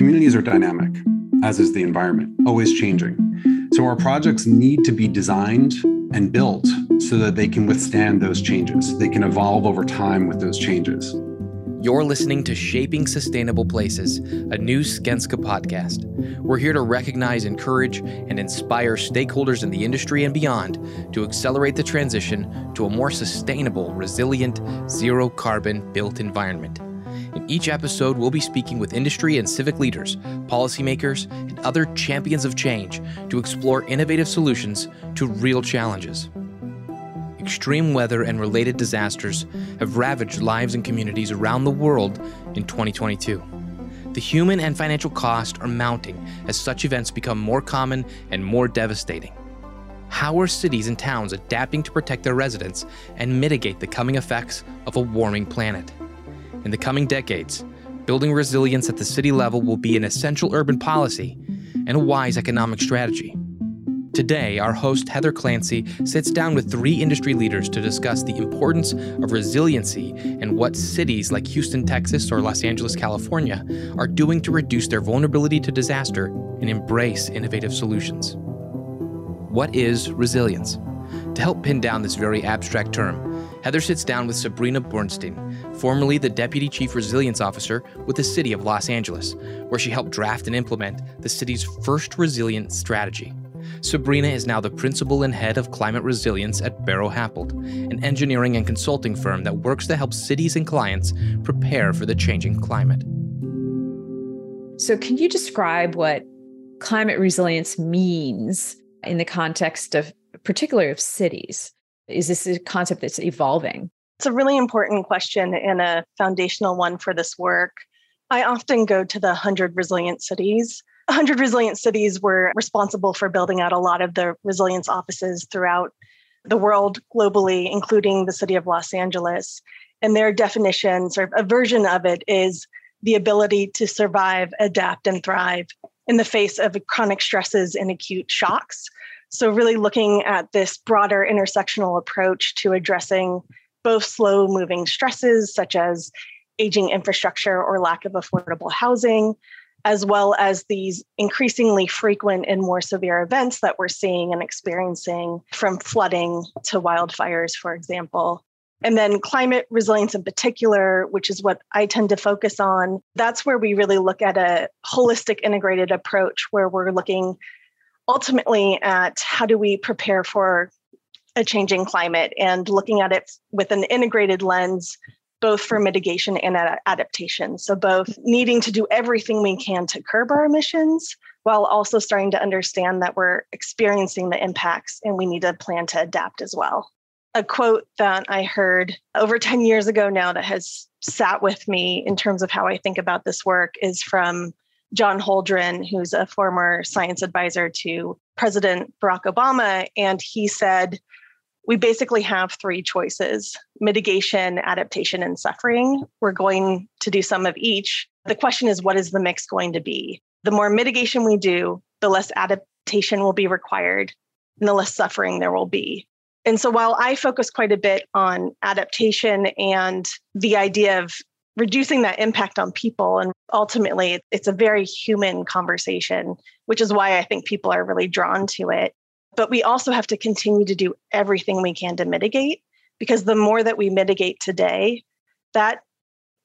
Communities are dynamic, as is the environment, always changing. So our projects need to be designed and built so that they can withstand those changes. They can evolve over time with those changes. You're listening to Shaping Sustainable Places, a new Skanska podcast. We're here to recognize, encourage, and inspire stakeholders in the industry and beyond to accelerate the transition to a more sustainable, resilient, zero carbon built environment. In each episode, we'll be speaking with industry and civic leaders, policymakers, and other champions of change to explore innovative solutions to real challenges. Extreme weather and related disasters have ravaged lives and communities around the world in 2022. The human and financial costs are mounting as such events become more common and more devastating. How are cities and towns adapting to protect their residents and mitigate the coming effects of a warming planet? In the coming decades, building resilience at the city level will be an essential urban policy and a wise economic strategy. Today, our host Heather Clancy sits down with three industry leaders to discuss the importance of resiliency and what cities like Houston, Texas, or Los Angeles, California are doing to reduce their vulnerability to disaster and embrace innovative solutions. What is resilience? To help pin down this very abstract term, Heather sits down with Sabrina Bornstein, formerly the Deputy Chief Resilience Officer with the City of Los Angeles, where she helped draft and implement the city's first resilience strategy. Sabrina is now the principal and head of climate resilience at Buro Happold, an engineering and consulting firm that works to help cities and clients prepare for the changing climate. So, can you describe what climate resilience means in the context of, particularly of cities? Is this a concept that's evolving? It's a really important question and a foundational one for this work. I often go to the 100 resilient cities. 100 resilient cities were responsible for building out a lot of the resilience offices throughout the world globally, including the city of Los Angeles. And their definition, sort of a version of it, is the ability to survive, adapt, and thrive in the face of chronic stresses and acute shocks. So, really looking at this broader intersectional approach to addressing both slow moving stresses, such as aging infrastructure or lack of affordable housing, as well as these increasingly frequent and more severe events that we're seeing and experiencing from flooding to wildfires, for example. And then climate resilience in particular, which is what I tend to focus on, that's where we really look at a holistic integrated approach where we're looking ultimately at how do we prepare for a changing climate and looking at it with an integrated lens both for mitigation and adaptation. So both needing to do everything we can to curb our emissions while also starting to understand that we're experiencing the impacts and we need a plan to adapt as well. A quote that i heard over 10 years ago now that has sat with me in terms of how i think about this work is from John Holdren, who's a former science advisor to President Barack Obama. And he said, we basically have three choices mitigation, adaptation, and suffering. We're going to do some of each. The question is, what is the mix going to be? The more mitigation we do, the less adaptation will be required and the less suffering there will be. And so while I focus quite a bit on adaptation and the idea of reducing that impact on people. And ultimately, it's a very human conversation, which is why I think people are really drawn to it. But we also have to continue to do everything we can to mitigate, because the more that we mitigate today, that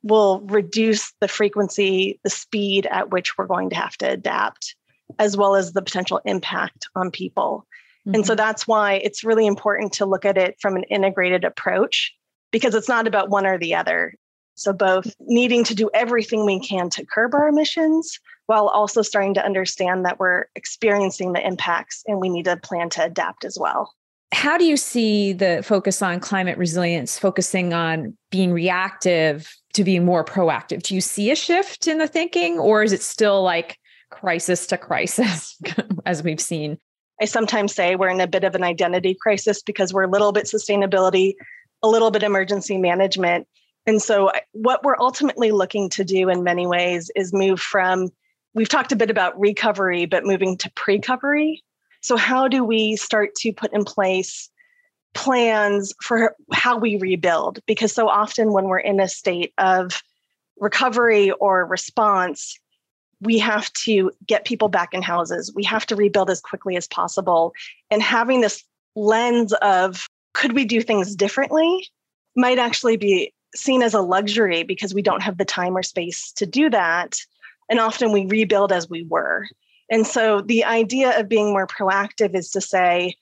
will reduce the frequency, the speed at which we're going to have to adapt, as well as the potential impact on people. Mm-hmm. And so mm-hmm. that's why it's really important to look at it from an integrated approach because it's not about one or the other. So, both needing to do everything we can to curb our emissions while also starting to understand that we're experiencing the impacts and we need to plan to adapt as well. How do you see the focus on climate resilience focusing on being reactive to being more proactive? Do you see a shift in the thinking, or is it still like crisis to crisis, as we've seen? I sometimes say we're in a bit of an identity crisis because we're a little bit sustainability, a little bit emergency management and so, what we're ultimately looking to do in many ways is move from, we've talked a bit about recovery, but moving to precovery. So, how do we start to put in place plans for how we rebuild? Because so often when we're in a state of recovery or response, we have to get people back in houses. We have to rebuild as quickly as possible. And having this lens of could we do things differently might actually be seen as a luxury because we don't have the time or space to do that. And often we rebuild as we were. And so the idea of being more proactive is to say,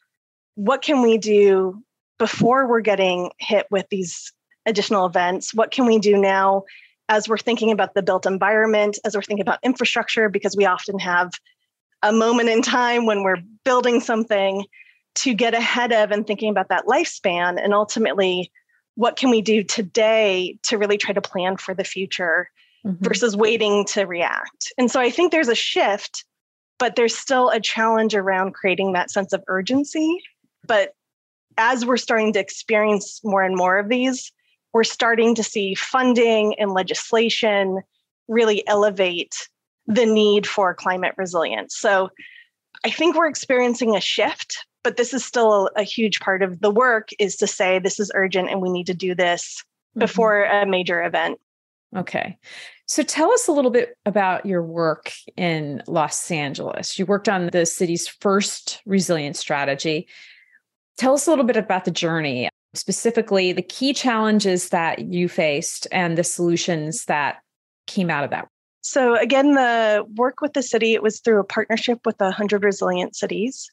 what can we do before we're getting hit with these additional events? What can we do now as we're thinking about the built environment, as we're thinking about infrastructure, because we often have a moment in time when we're building something to get ahead of and thinking about that lifespan and ultimately what can we do today to really try to plan for the future mm-hmm. versus waiting to react and so i think there's a shift but there's still a challenge around creating that sense of urgency but as we're starting to experience more and more of these we're starting to see funding and legislation really elevate the need for climate resilience. So I think we're experiencing a shift, but this is still a, huge part of the work is to say this is urgent and we need to do this mm-hmm. before a major event. Okay. So tell us a little bit about your work in Los Angeles. You worked on the city's first resilience strategy. Tell us a little bit about the journey specifically the key challenges that you faced and the solutions that came out of that. So, again, the work with the city, it was through a partnership with 100 resilient cities.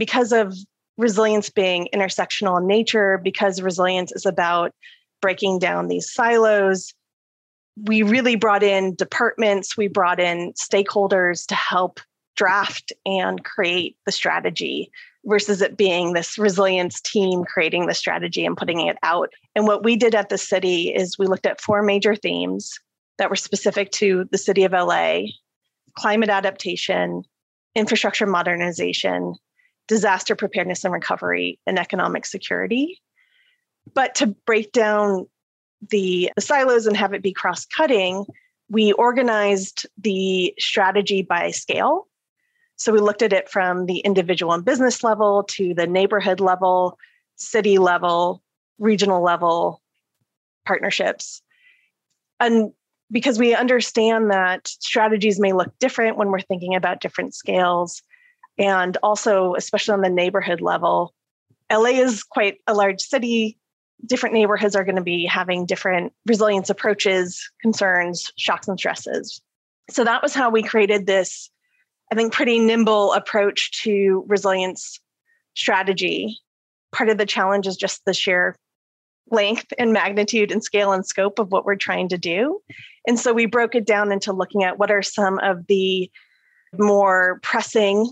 Because of resilience being intersectional in nature, because resilience is about breaking down these silos, we really brought in departments, we brought in stakeholders to help draft and create the strategy versus it being this resilience team creating the strategy and putting it out. And what we did at the city is we looked at four major themes that were specific to the city of LA climate adaptation, infrastructure modernization, disaster preparedness and recovery, and economic security. But to break down the, the silos and have it be cross cutting, we organized the strategy by scale so we looked at it from the individual and business level to the neighborhood level, city level, regional level partnerships. And because we understand that strategies may look different when we're thinking about different scales. And also, especially on the neighborhood level, LA is quite a large city. Different neighborhoods are going to be having different resilience approaches, concerns, shocks, and stresses. So that was how we created this I think, pretty nimble approach to resilience strategy. Part of the challenge is just the sheer length and magnitude and scale and scope of what we're trying to do. And so we broke it down into looking at what are some of the more pressing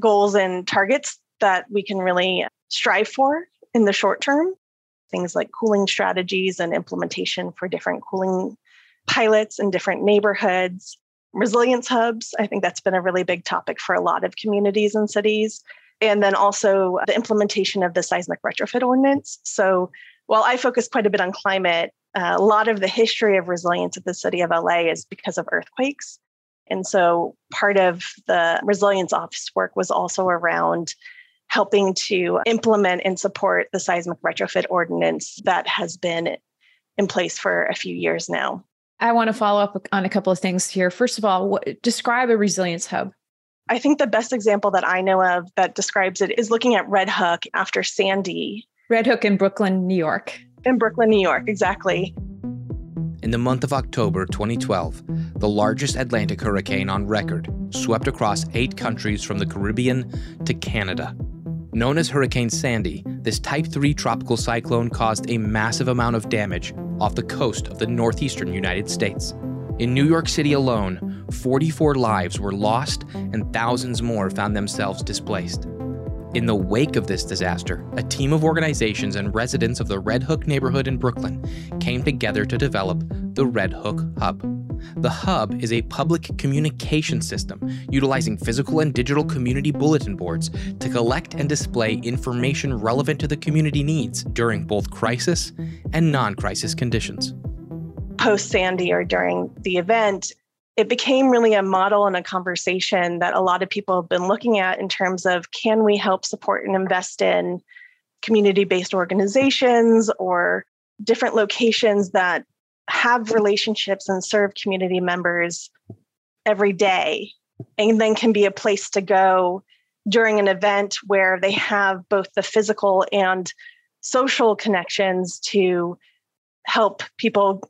goals and targets that we can really strive for in the short term. Things like cooling strategies and implementation for different cooling pilots in different neighborhoods, resilience hubs. I think that's been a really big topic for a lot of communities and cities. And then also the implementation of the seismic retrofit ordinance. So while I focus quite a bit on climate, uh, a lot of the history of resilience at the city of LA is because of earthquakes. And so part of the resilience office work was also around helping to implement and support the seismic retrofit ordinance that has been in place for a few years now. I want to follow up on a couple of things here. First of all, what, describe a resilience hub. I think the best example that I know of that describes it is looking at Red Hook after Sandy. Red Hook in Brooklyn, New York. In Brooklyn, New York, exactly. In the month of October 2012, the largest Atlantic hurricane on record swept across eight countries from the Caribbean to Canada. Known as Hurricane Sandy, this Type 3 tropical cyclone caused a massive amount of damage off the coast of the northeastern United States. In New York City alone, 44 lives were lost and thousands more found themselves displaced. In the wake of this disaster, a team of organizations and residents of the Red Hook neighborhood in Brooklyn came together to develop the Red Hook Hub. The Hub is a public communication system utilizing physical and digital community bulletin boards to collect and display information relevant to the community needs during both crisis and non crisis conditions. Post Sandy or during the event, it became really a model and a conversation that a lot of people have been looking at in terms of can we help support and invest in community based organizations or different locations that have relationships and serve community members every day? And then can be a place to go during an event where they have both the physical and social connections to help people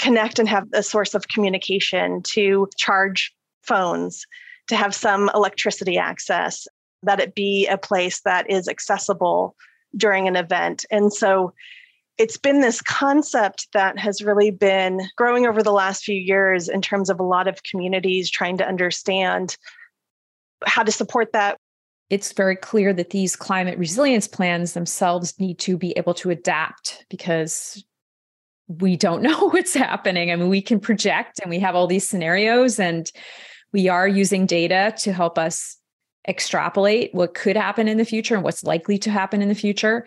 connect and have a source of communication, to charge phones, to have some electricity access, that it be a place that is accessible during an event. And so it's been this concept that has really been growing over the last few years in terms of a lot of communities trying to understand how to support that. It's very clear that these climate resilience plans themselves need to be able to adapt because we don't know what's happening. I mean, we can project and we have all these scenarios, and we are using data to help us extrapolate what could happen in the future and what's likely to happen in the future.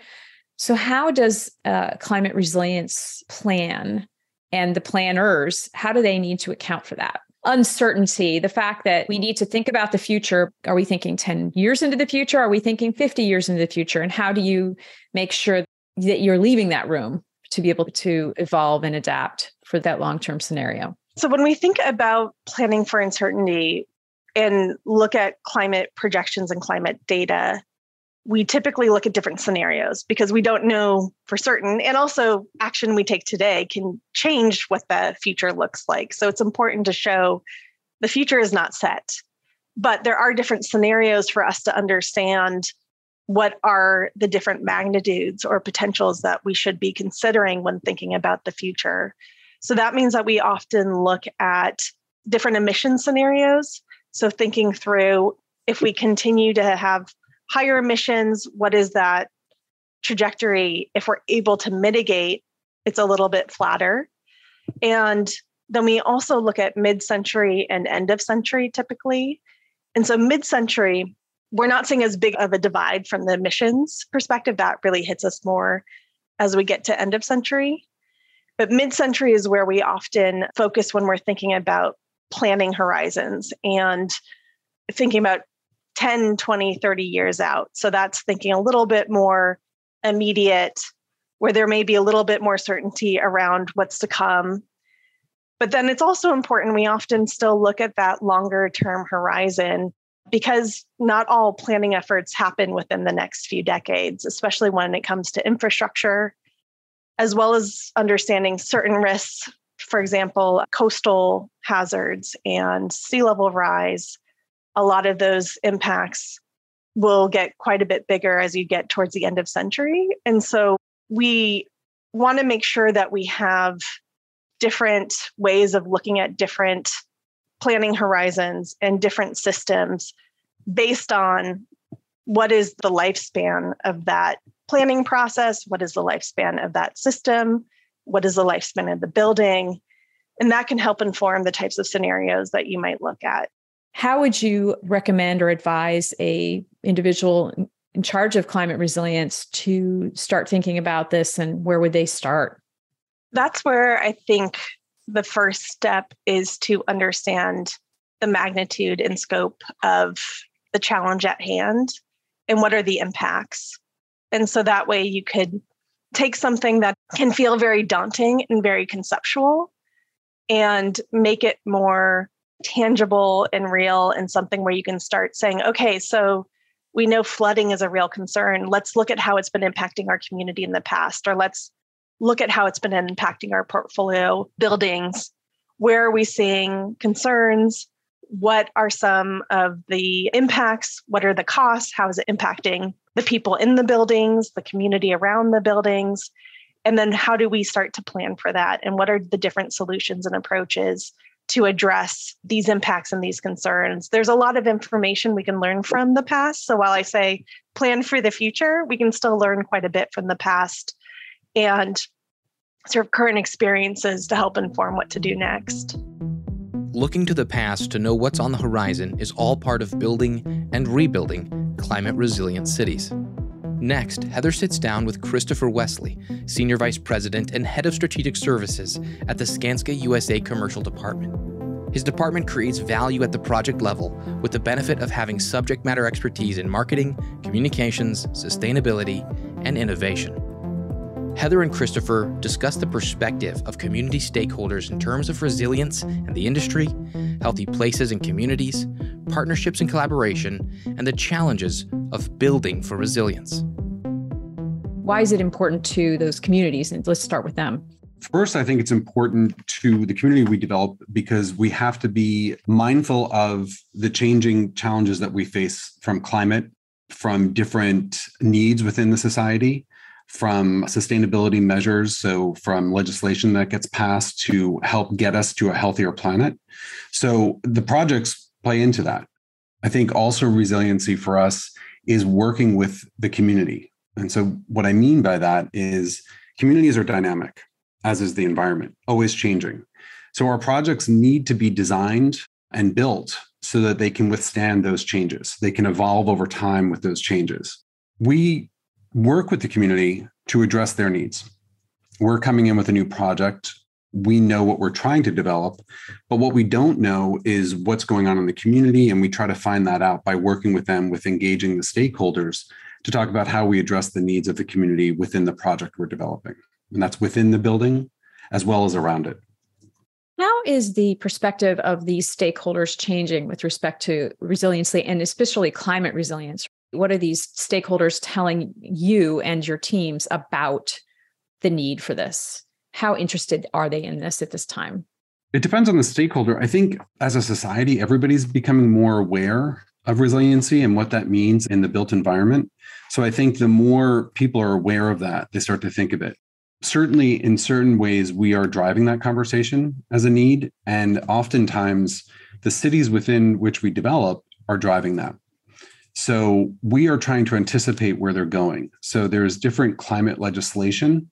So, how does climate resilience plan and the planners, how do they need to account for that? Uncertainty, the fact that we need to think about the future. Are we thinking 10 years into the future? Are we thinking 50 years into the future? And how do you make sure that you're leaving that room to be able to evolve and adapt for that long term scenario? So, when we think about planning for uncertainty and look at climate projections and climate data, we typically look at different scenarios because we don't know for certain. And also, action we take today can change what the future looks like. So, it's important to show the future is not set, but there are different scenarios for us to understand what are the different magnitudes or potentials that we should be considering when thinking about the future. So, that means that we often look at different emission scenarios. So, thinking through if we continue to have higher emissions, what is that trajectory? If we're able to mitigate, it's a little bit flatter. And then we also look at mid century and end of century typically. And so, mid century, we're not seeing as big of a divide from the emissions perspective. That really hits us more as we get to end of century. But mid century is where we often focus when we're thinking about planning horizons and thinking about 10, 20, 30 years out. So that's thinking a little bit more immediate, where there may be a little bit more certainty around what's to come. But then it's also important, we often still look at that longer term horizon because not all planning efforts happen within the next few decades, especially when it comes to infrastructure, as well as understanding certain risks, for example, coastal hazards and sea level rise a lot of those impacts will get quite a bit bigger as you get towards the end of century. And so we want to make sure that we have different ways of looking at different planning horizons and different systems based on what is the lifespan of that planning process, what is the lifespan of that system, what is the lifespan of the building. And that can help inform the types of scenarios that you might look at. How would you recommend or advise a individual in charge of climate resilience to start thinking about this and where would they start? That's where I think the first step is to understand the magnitude and scope of the challenge at hand and what are the impacts. And so that way you could take something that can feel very daunting and very conceptual and make it more tangible and real and something where you can start saying, okay, so we know flooding is a real concern. Let's look at how it's been impacting our community in the past, or let's look at how it's been impacting our portfolio buildings. Where are we seeing concerns? What are some of the impacts? What are the costs? How is it impacting the people in the buildings, the community around the buildings? And then how do we start to plan for that? And what are the different solutions and approaches to address these impacts and these concerns. There's a lot of information we can learn from the past. So while I say plan for the future, we can still learn quite a bit from the past and sort of current experiences to help inform what to do next. Looking to the past to know what's on the horizon is all part of building and rebuilding climate resilient cities. Next, Heather sits down with Christopher Westley, Senior Vice President and Head of Strategic Services at the Skanska USA Commercial Department. His department creates value at the project level with the benefit of having subject matter expertise in marketing, communications, sustainability, and innovation. Heather and Christopher discuss the perspective of community stakeholders in terms of resilience and the industry, healthy places and communities, partnerships and collaboration, and the challenges of building for resilience. Why is it important to those communities? And let's start with them. First, I think it's important to the community we develop because we have to be mindful of the changing challenges that we face from climate, from different needs within the society, from sustainability measures, so from legislation that gets passed to help get us to a healthier planet. So the projects play into that. I think also resiliency for us is working with the community. And so what I mean by that is communities are dynamic as is the environment, always changing. So our projects need to be designed and built so that they can withstand those changes. They can evolve over time with those changes. We work with the community to address their needs. We're coming in with a new project. We know what we're trying to develop, but what we don't know is what's going on in the community. And we try to find that out by working with them, with engaging the stakeholders to talk about how we address the needs of the community within the project we're developing and that's within the building as well as around it. How is the perspective of these stakeholders changing with respect to resiliency and especially climate resilience? What are these stakeholders telling you and your teams about the need for this? How interested are they in this at this time? It depends on the stakeholder. I think as a society, everybody's becoming more aware of resiliency and what that means in the built environment. So I think the more people are aware of that, they start to think of it certainly in certain ways we are driving that conversation as a need and oftentimes the cities within which we develop are driving that so we are trying to anticipate where they're going so there's different climate legislation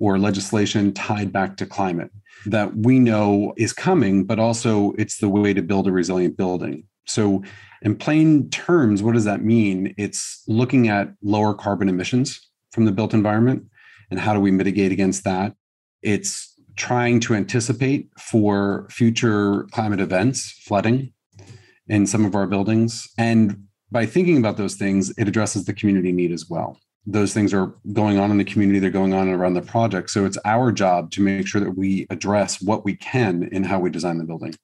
or legislation tied back to climate that we know is coming but also it's the way to build a resilient building so in plain terms what does that mean it's looking at lower carbon emissions from the built environment and how do we mitigate against that? It's trying to anticipate for future climate events, flooding in some of our buildings. And by thinking about those things, it addresses the community need as well. Those things are going on in the community, they're going on around the project. So it's our job to make sure that we address what we can in how we design the building.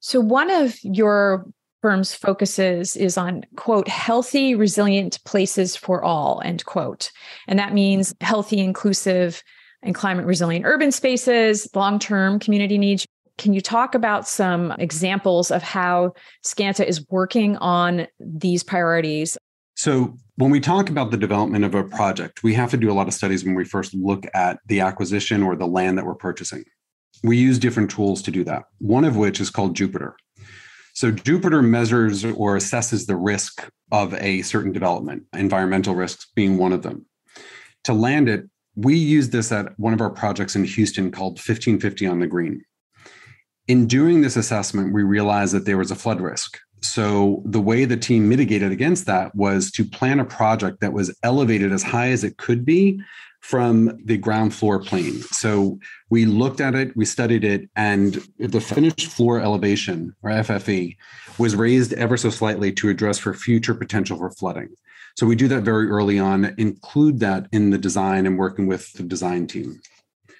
So, one of your firm's focuses is on quote healthy resilient places for all end quote and that means healthy inclusive and climate resilient urban spaces long-term community needs can you talk about some examples of how Skanska is working on these priorities so when we talk about the development of a project we have to do a lot of studies when we first look at the acquisition or the land that we're purchasing we use different tools to do that one of which is called jupiter so Jupiter measures or assesses the risk of a certain development, environmental risks being one of them. To land it, we use this at one of our projects in Houston called 1550 on the Green. In doing this assessment, we realized that there was a flood risk. So the way the team mitigated against that was to plan a project that was elevated as high as it could be from the ground floor plane. So we looked at it, we studied it, and the finished floor elevation, or FFE, was raised ever so slightly to address for future potential for flooding. So we do that very early on, include that in the design and working with the design team.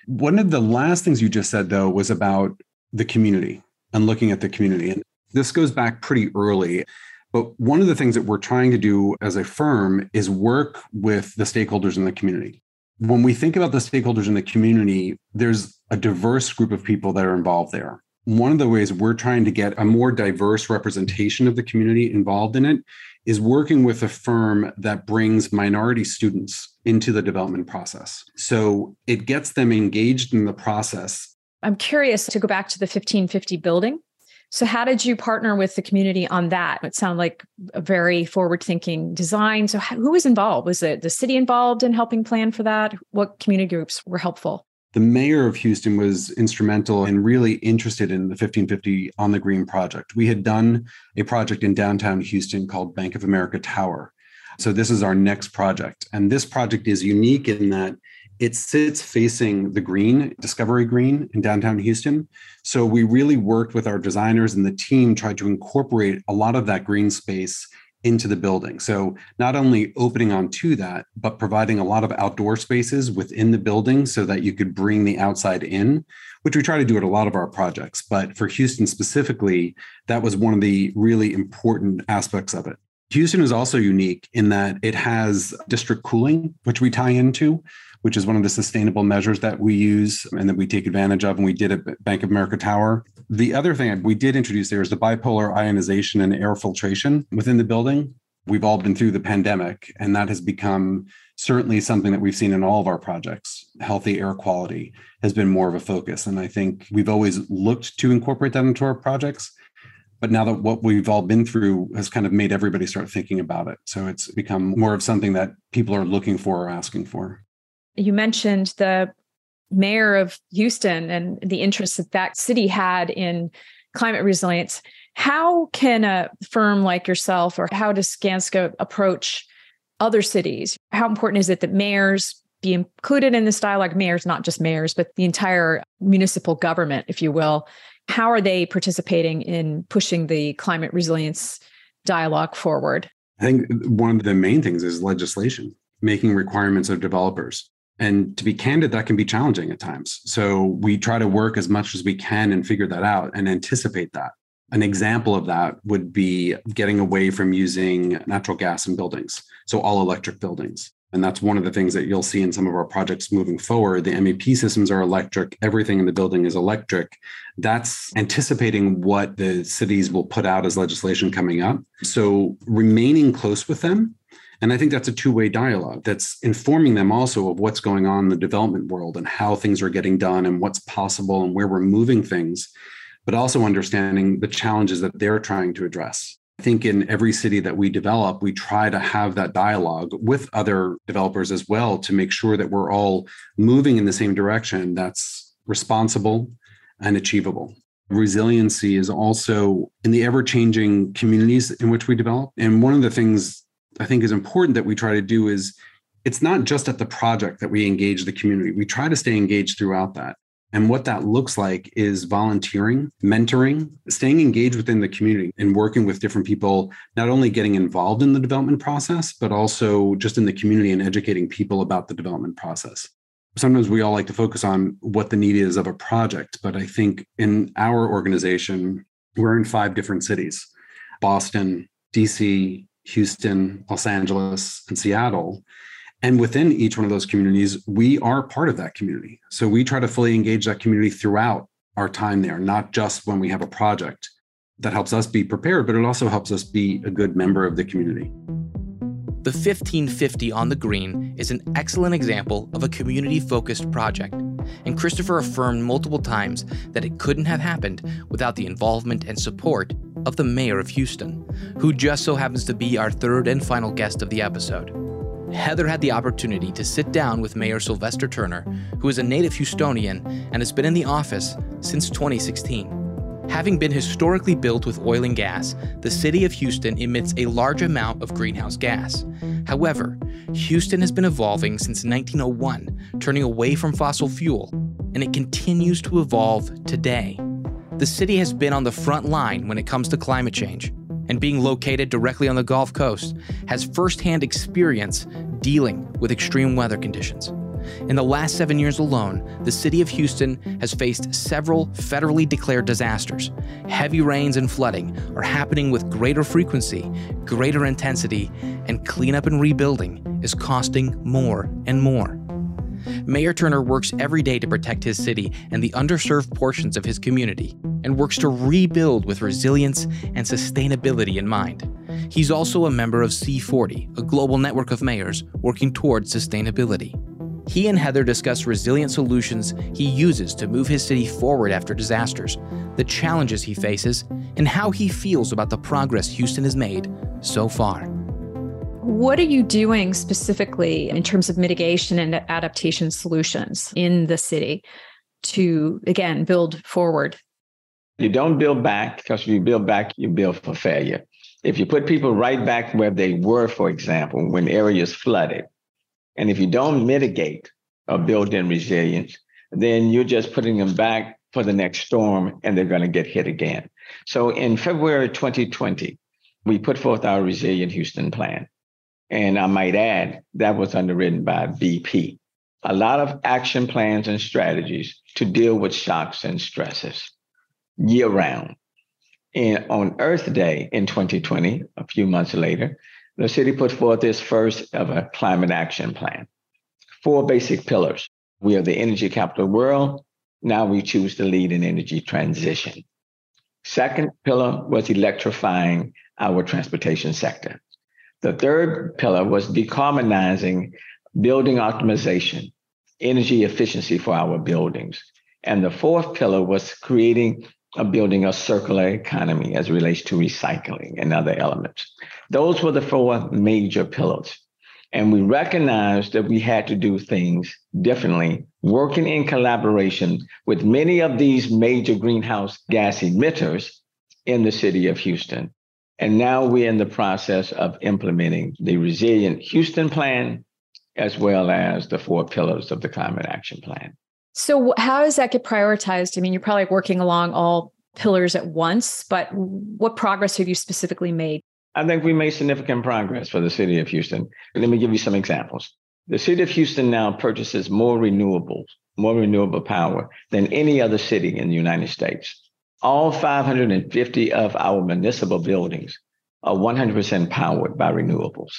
One of the last things you just said, though, was about the community and looking at the community. And this goes back pretty early. But one of the things that we're trying to do as a firm is work with the stakeholders in the community when we think about the stakeholders in the community, there's a diverse group of people that are involved there. One of the ways we're trying to get a more diverse representation of the community involved in it is working with a firm that brings minority students into the development process. So it gets them engaged in the process. I'm curious to go back to the 1550 building. So, how did you partner with the community on that? It sounded like a very forward thinking design. So, who was involved? Was it the city involved in helping plan for that? What community groups were helpful? The mayor of Houston was instrumental and really interested in the 1550 on the Green project. We had done a project in downtown Houston called Bank of America Tower. So, this is our next project. And this project is unique in that it sits facing the green, Discovery Green in downtown Houston. So we really worked with our designers and the team, tried to incorporate a lot of that green space into the building. So not only opening onto that, but providing a lot of outdoor spaces within the building so that you could bring the outside in, which we try to do at a lot of our projects. But for Houston specifically, that was one of the really important aspects of it. Houston is also unique in that it has district cooling, which we tie into, which is one of the sustainable measures that we use and that we take advantage of. And we did at Bank of America Tower. The other thing we did introduce there is the bipolar ionization and air filtration within the building. We've all been through the pandemic, and that has become certainly something that we've seen in all of our projects. Healthy air quality has been more of a focus. And I think we've always looked to incorporate that into our projects. But now that what we've all been through has kind of made everybody start thinking about it. So it's become more of something that people are looking for or asking for. You mentioned the mayor of Houston and the interest that that city had in climate resilience. How can a firm like yourself, or how does Skanska approach other cities? How important is it that mayors be included in this dialogue? Mayors, not just mayors, but the entire municipal government, if you will. How are they participating in pushing the climate resilience dialogue forward? I think one of the main things is legislation, making requirements of developers. And to be candid, that can be challenging at times. So we try to work as much as we can and figure that out and anticipate that. An example of that would be getting away from using natural gas in buildings, so all electric buildings. And that's one of the things that you'll see in some of our projects moving forward. The MEP systems are electric, everything in the building is electric. That's anticipating what the cities will put out as legislation coming up. So remaining close with them and I think that's a two way dialogue that's informing them also of what's going on in the development world and how things are getting done and what's possible and where we're moving things, but also understanding the challenges that they're trying to address. I think in every city that we develop, we try to have that dialogue with other developers as well to make sure that we're all moving in the same direction that's responsible and achievable. Resiliency is also in the ever changing communities in which we develop. And one of the things I think is important that we try to do is it's not just at the project that we engage the community. We try to stay engaged throughout that. And what that looks like is volunteering, mentoring, staying engaged within the community and working with different people, not only getting involved in the development process, but also just in the community and educating people about the development process. Sometimes we all like to focus on what the need is of a project, but I think in our organization, we're in five different cities Boston, DC, Houston, Los Angeles, and Seattle. And within each one of those communities, we are part of that community. So we try to fully engage that community throughout our time there, not just when we have a project. That helps us be prepared, but it also helps us be a good member of the community. The 1550 on the Green is an excellent example of a community focused project, and Christopher affirmed multiple times that it couldn't have happened without the involvement and support of the mayor of Houston, who just so happens to be our third and final guest of the episode. Heather had the opportunity to sit down with Mayor Sylvester Turner, who is a native Houstonian and has been in the office since 2016. Having been historically built with oil and gas, the city of Houston emits a large amount of greenhouse gas. However, Houston has been evolving since 1901, turning away from fossil fuel, and it continues to evolve today. The city has been on the front line when it comes to climate change, and being located directly on the Gulf Coast, has firsthand experience dealing with extreme weather conditions. In the last seven years alone, the city of Houston has faced several federally declared disasters. Heavy rains and flooding are happening with greater frequency, greater intensity, and cleanup and rebuilding is costing more and more. Mayor Turner works every day to protect his city and the underserved portions of his community, and works to rebuild with resilience and sustainability in mind. He's also a member of C40, a global network of mayors working towards sustainability. He and Heather discuss resilient solutions he uses to move his city forward after disasters, the challenges he faces, and how he feels about the progress Houston has made so far. What are you doing specifically in terms of mitigation and adaptation solutions in the city to, again, build forward? You don't build back because if you build back, you build for failure. If you put people right back where they were, for example, when areas flooded, and if you don't mitigate or build in resilience, then you're just putting them back for the next storm and they're going to get hit again. So in February 2020, we put forth our Resilient Houston plan. And I might add, that was underwritten by BP. A lot of action plans and strategies to deal with shocks and stresses year round. And on Earth Day in 2020, a few months later, the city put forth its first ever climate action plan. Four basic pillars. We are the energy capital world. Now we choose to lead in energy transition. Second pillar was electrifying our transportation sector. The third pillar was decarbonizing building optimization, energy efficiency for our buildings. And the fourth pillar was creating a building a circular economy as relates to recycling and other elements. Those were the four major pillars. And we recognized that we had to do things differently, working in collaboration with many of these major greenhouse gas emitters in the city of Houston. And now we're in the process of implementing the Resilient Houston Plan, as well as the four pillars of the Climate Action Plan. So, how does that get prioritized? I mean, you're probably working along all pillars at once, but what progress have you specifically made? I think we made significant progress for the city of Houston. Let me give you some examples. The city of Houston now purchases more renewables, more renewable power than any other city in the United States. All 550 of our municipal buildings are 100% powered by renewables.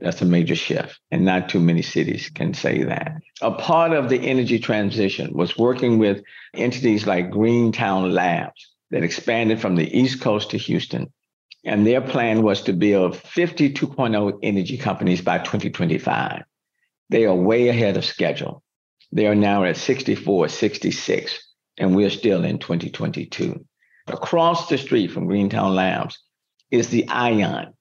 That's a major shift, and not too many cities can say that. A part of the energy transition was working with entities like Greentown Labs that expanded from the East Coast to Houston and their plan was to build 52.0 energy companies by 2025. They are way ahead of schedule. They are now at 64, 66, and we're still in 2022. Across the street from Greentown Labs is the ION,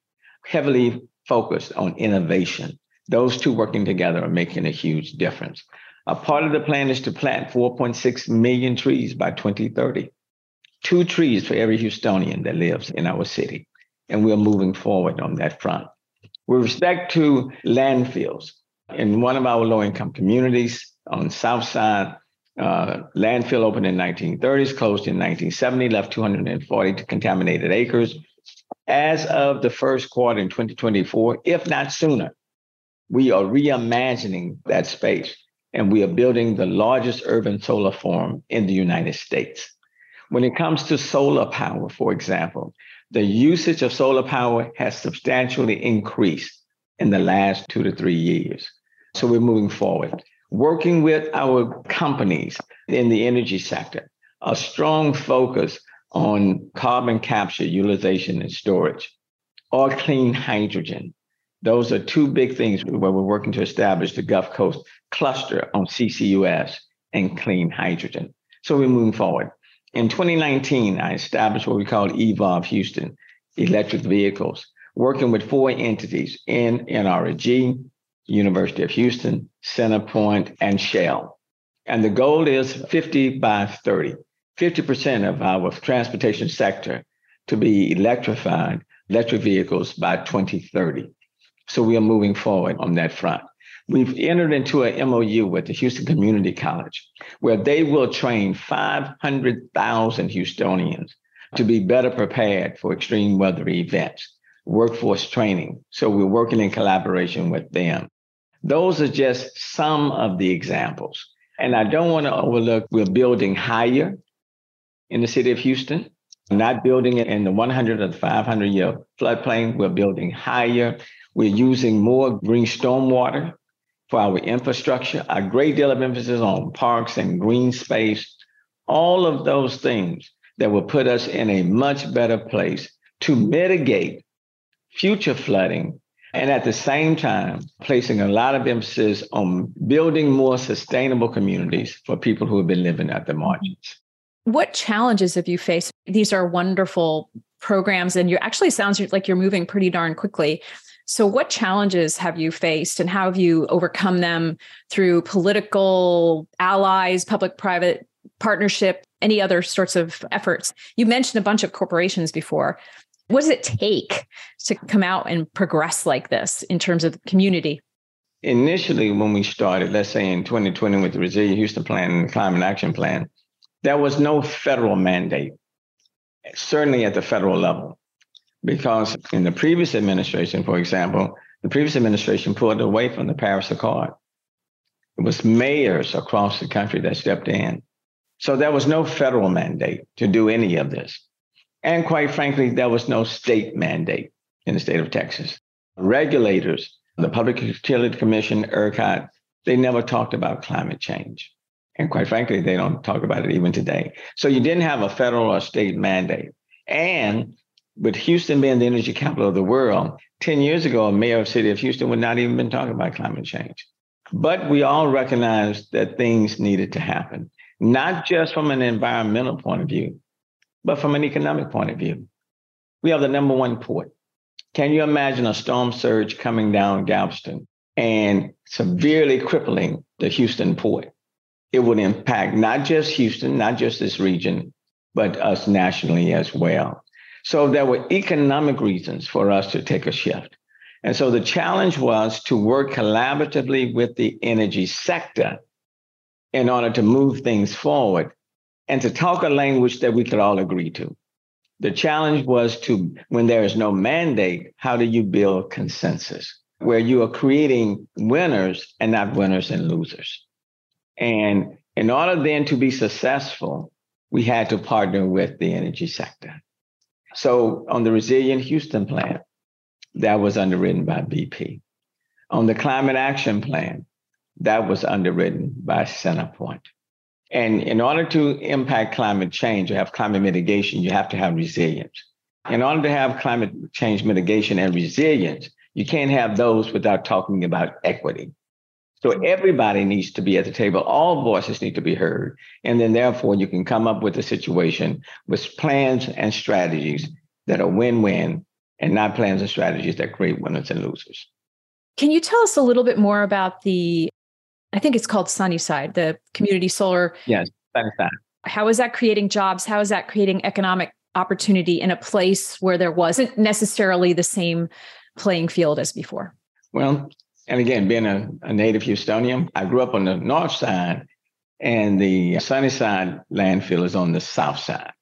heavily focused on innovation. Those two working together are making a huge difference. A part of the plan is to plant 4.6 million trees by 2030 two trees for every Houstonian that lives in our city. And we're moving forward on that front. With respect to landfills, in one of our low income communities on South Side, uh, landfill opened in 1930s, closed in 1970, left 240 contaminated acres. As of the first quarter in 2024, if not sooner, we are reimagining that space and we are building the largest urban solar farm in the United States. When it comes to solar power, for example, the usage of solar power has substantially increased in the last two to three years. So we're moving forward. Working with our companies in the energy sector, a strong focus on carbon capture, utilization, and storage, or clean hydrogen. Those are two big things where we're working to establish the Gulf Coast cluster on CCUS and clean hydrogen. So we're moving forward. In 2019, I established what we called Evolve Houston Electric Vehicles, working with four entities in NRG, University of Houston, CenterPoint, and Shell. And the goal is 50 by 30, 50% of our transportation sector to be electrified, electric vehicles by 2030. So we are moving forward on that front. We've entered into an MOU with the Houston Community College where they will train 500,000 Houstonians to be better prepared for extreme weather events, workforce training. So we're working in collaboration with them. Those are just some of the examples. And I don't want to overlook, we're building higher in the city of Houston, not building it in the 100 or the 500 year floodplain. We're building higher. We're using more green stormwater for our infrastructure, a great deal of emphasis on parks and green space, all of those things that will put us in a much better place to mitigate future flooding and at the same time placing a lot of emphasis on building more sustainable communities for people who have been living at the margins. What challenges have you faced? These are wonderful programs and you actually sounds like you're moving pretty darn quickly. So, what challenges have you faced and how have you overcome them through political allies, public private partnership, any other sorts of efforts? You mentioned a bunch of corporations before. What does it take to come out and progress like this in terms of community? Initially, when we started, let's say in 2020 with the Resilient Houston Plan and the Climate Action Plan, there was no federal mandate, certainly at the federal level. because in the previous administration, for example, the previous administration pulled away from the Paris Accord. It was mayors across the country that stepped in. So there was no federal mandate to do any of this. And quite frankly, there was no state mandate in the state of Texas. Regulators, the Public Utility Commission, ERCOT, they never talked about climate change. And quite frankly, they don't talk about it even today. So you didn't have a federal or state mandate. And with Houston being the energy capital of the world, 10 years ago, a mayor of the city of Houston would not even been talking about climate change. But we all recognized that things needed to happen, not just from an environmental point of view, but from an economic point of view. We have the number one port. Can you imagine a storm surge coming down Galveston and severely crippling the Houston port? It would impact not just Houston, not just this region, but us nationally as well. So there were economic reasons for us to take a shift. And so the challenge was to work collaboratively with the energy sector in order to move things forward and to talk a language that we could all agree to. The challenge was to, when there is no mandate, how do you build consensus where you are creating winners and not winners and losers? And in order then to be successful, we had to partner with the energy sector. So on the Resilient Houston Plan, that was underwritten by BP. On the Climate Action Plan, that was underwritten by CenterPoint. And in order to impact climate change or have climate mitigation, you have to have resilience. In order to have climate change mitigation and resilience, you can't have those without talking about equity. So everybody needs to be at the table. All voices need to be heard. And then therefore you can come up with a situation with plans and strategies that are win-win and not plans and strategies that create winners and losers. Can you tell us a little bit more about the I think it's called Sunnyside, the community solar. Yes, Sunnyside. How is that creating jobs? How is that creating economic opportunity in a place where there wasn't necessarily the same playing field as before? Well, and again, being a, a native Houstonian, I grew up on the north side, and the Sunnyside landfill is on the south side,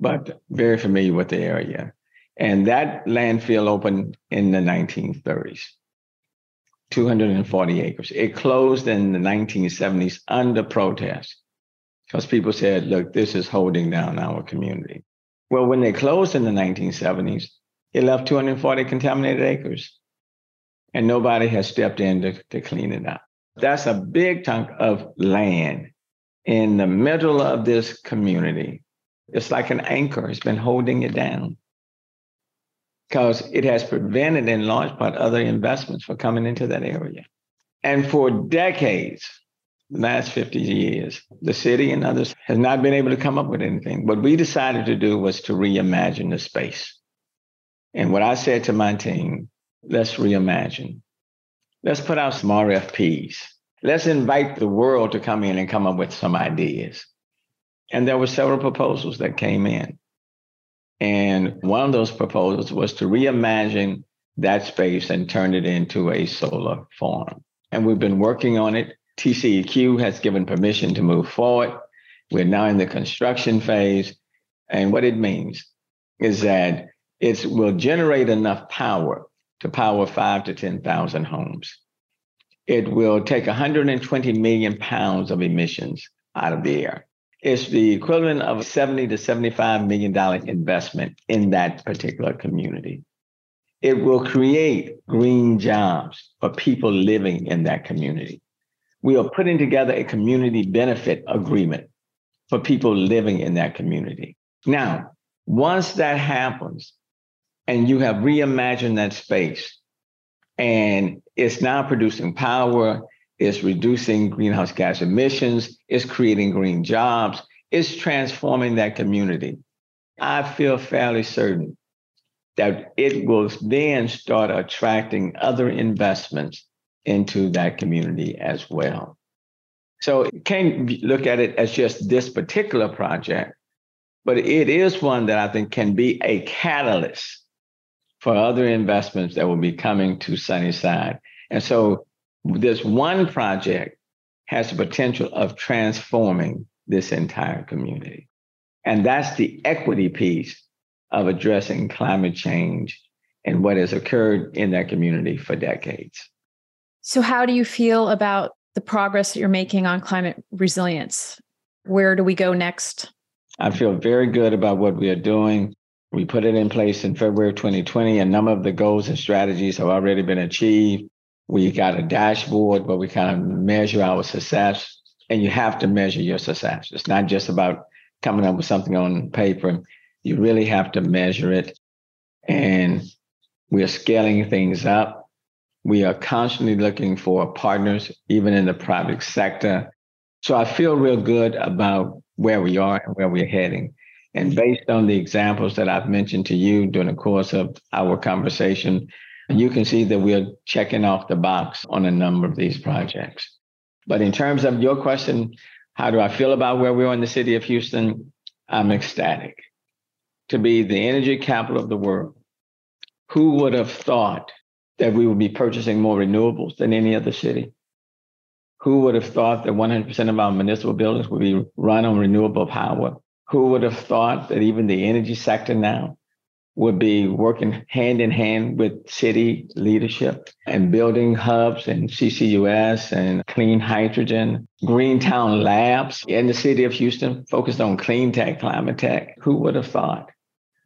but very familiar with the area. And that landfill opened in the 1930s, 240 acres. It closed in the 1970s under protest because people said, look, this is holding down our community. Well, when they closed in the 1970s, it left 240 contaminated acres and nobody has stepped in to, to clean it up. That's a big chunk of land in the middle of this community. It's like an anchor, it's been holding it down because it has prevented, in large part, other investments from coming into that area. And for decades, the last 50 years, the city and others has not been able to come up with anything. What we decided to do was to reimagine the space. And what I said to my team let's reimagine. Let's put out some RFPs. Let's invite the world to come in and come up with some ideas. And there were several proposals that came in. And one of those proposals was to reimagine that space and turn it into a solar farm. And we've been working on it. TCEQ has given permission to move forward. We're now in the construction phase. And what it means is that it will generate enough power to power five to 10,000 homes. It will take 120 million pounds of emissions out of the air. It's the equivalent of a 70 to 75 million dollar investment in that particular community. It will create green jobs for people living in that community. We are putting together a community benefit agreement for people living in that community. Now, once that happens, and you have reimagined that space and it's now producing power it's reducing greenhouse gas emissions. It's creating green jobs. It's transforming that community. I feel fairly certain that it will then start attracting other investments into that community as well. So you can't look at it as just this particular project but it is one that i think can be a catalyst for other investments that will be coming to Sunnyside. And so this one project has the potential of transforming this entire community. And that's the equity piece of addressing climate change and what has occurred in that community for decades. So, how do you feel about the progress that you're making on climate resilience? Where do we go next? I feel very good about what we are doing. We put it in place in February 2020. A number of the goals and strategies have already been achieved. We got a dashboard where we kind of measure our success, and you have to measure your success. It's not just about coming up with something on paper. You really have to measure it. And we are scaling things up. We are constantly looking for partners, even in the private sector. So I feel real good about where we are and where we're heading. And based on the examples that I've mentioned to you during the course of our conversation, you can see that we're checking off the box on a number of these projects. But in terms of your question, how do I feel about where we are in the city of Houston? I'm ecstatic to be the energy capital of the world. Who would have thought that we would be purchasing more renewables than any other city? Who would have thought that 100% of our municipal buildings would be run on renewable power? Who would have thought that even the energy sector now would be working hand in hand with city leadership and building hubs and CCUS and clean hydrogen, Greentown labs in the city of Houston focused on clean tech, climate tech. Who would have thought?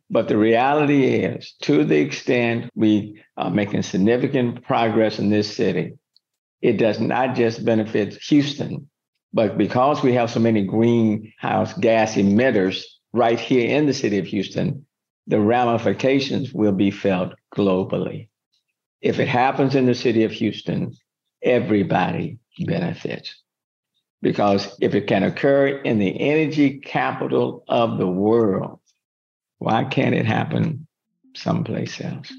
But the reality is, to the extent we are making significant progress in this city, it does not just benefit Houston, but because we have so many greenhouse gas emitters right here in the city of Houston, the ramifications will be felt globally. If it happens in the city of Houston, everybody benefits. Because if it can occur in the energy capital of the world, why can't it happen someplace else?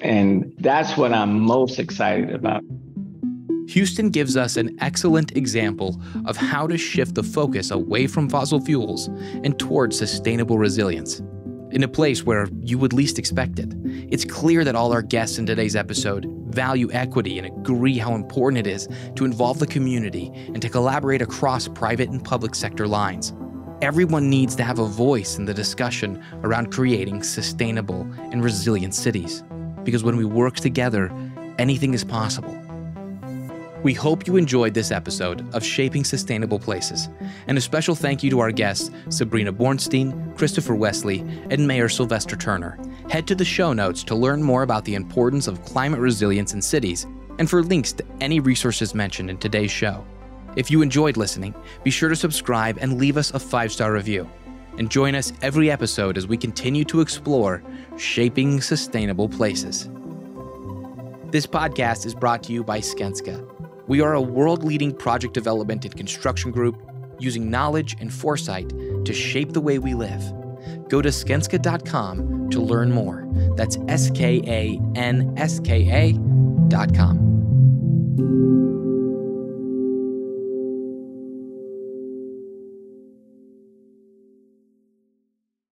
And that's what I'm most excited about. Houston gives us an excellent example of how to shift the focus away from fossil fuels and towards sustainable resilience. In a place where you would least expect it, it's clear that all our guests in today's episode value equity and agree how important it is to involve the community and to collaborate across private and public sector lines. Everyone needs to have a voice in the discussion around creating sustainable and resilient cities. Because when we work together, anything is possible. We hope you enjoyed this episode of Shaping Sustainable Places, and a special thank you to our guests, Sabrina Bornstein, Christopher Westley, and Mayor Sylvester Turner. Head to the show notes to learn more about the importance of climate resilience in cities and for links to any resources mentioned in today's show. If you enjoyed listening, be sure to subscribe and leave us a five star review. And join us every episode as we continue to explore shaping sustainable places. This podcast is brought to you by Skanska we are a world leading project development and construction group using knowledge and foresight to shape the way we live. Go to skanska.com to learn more. That's S-K-A-N-S-K-A, K A.com.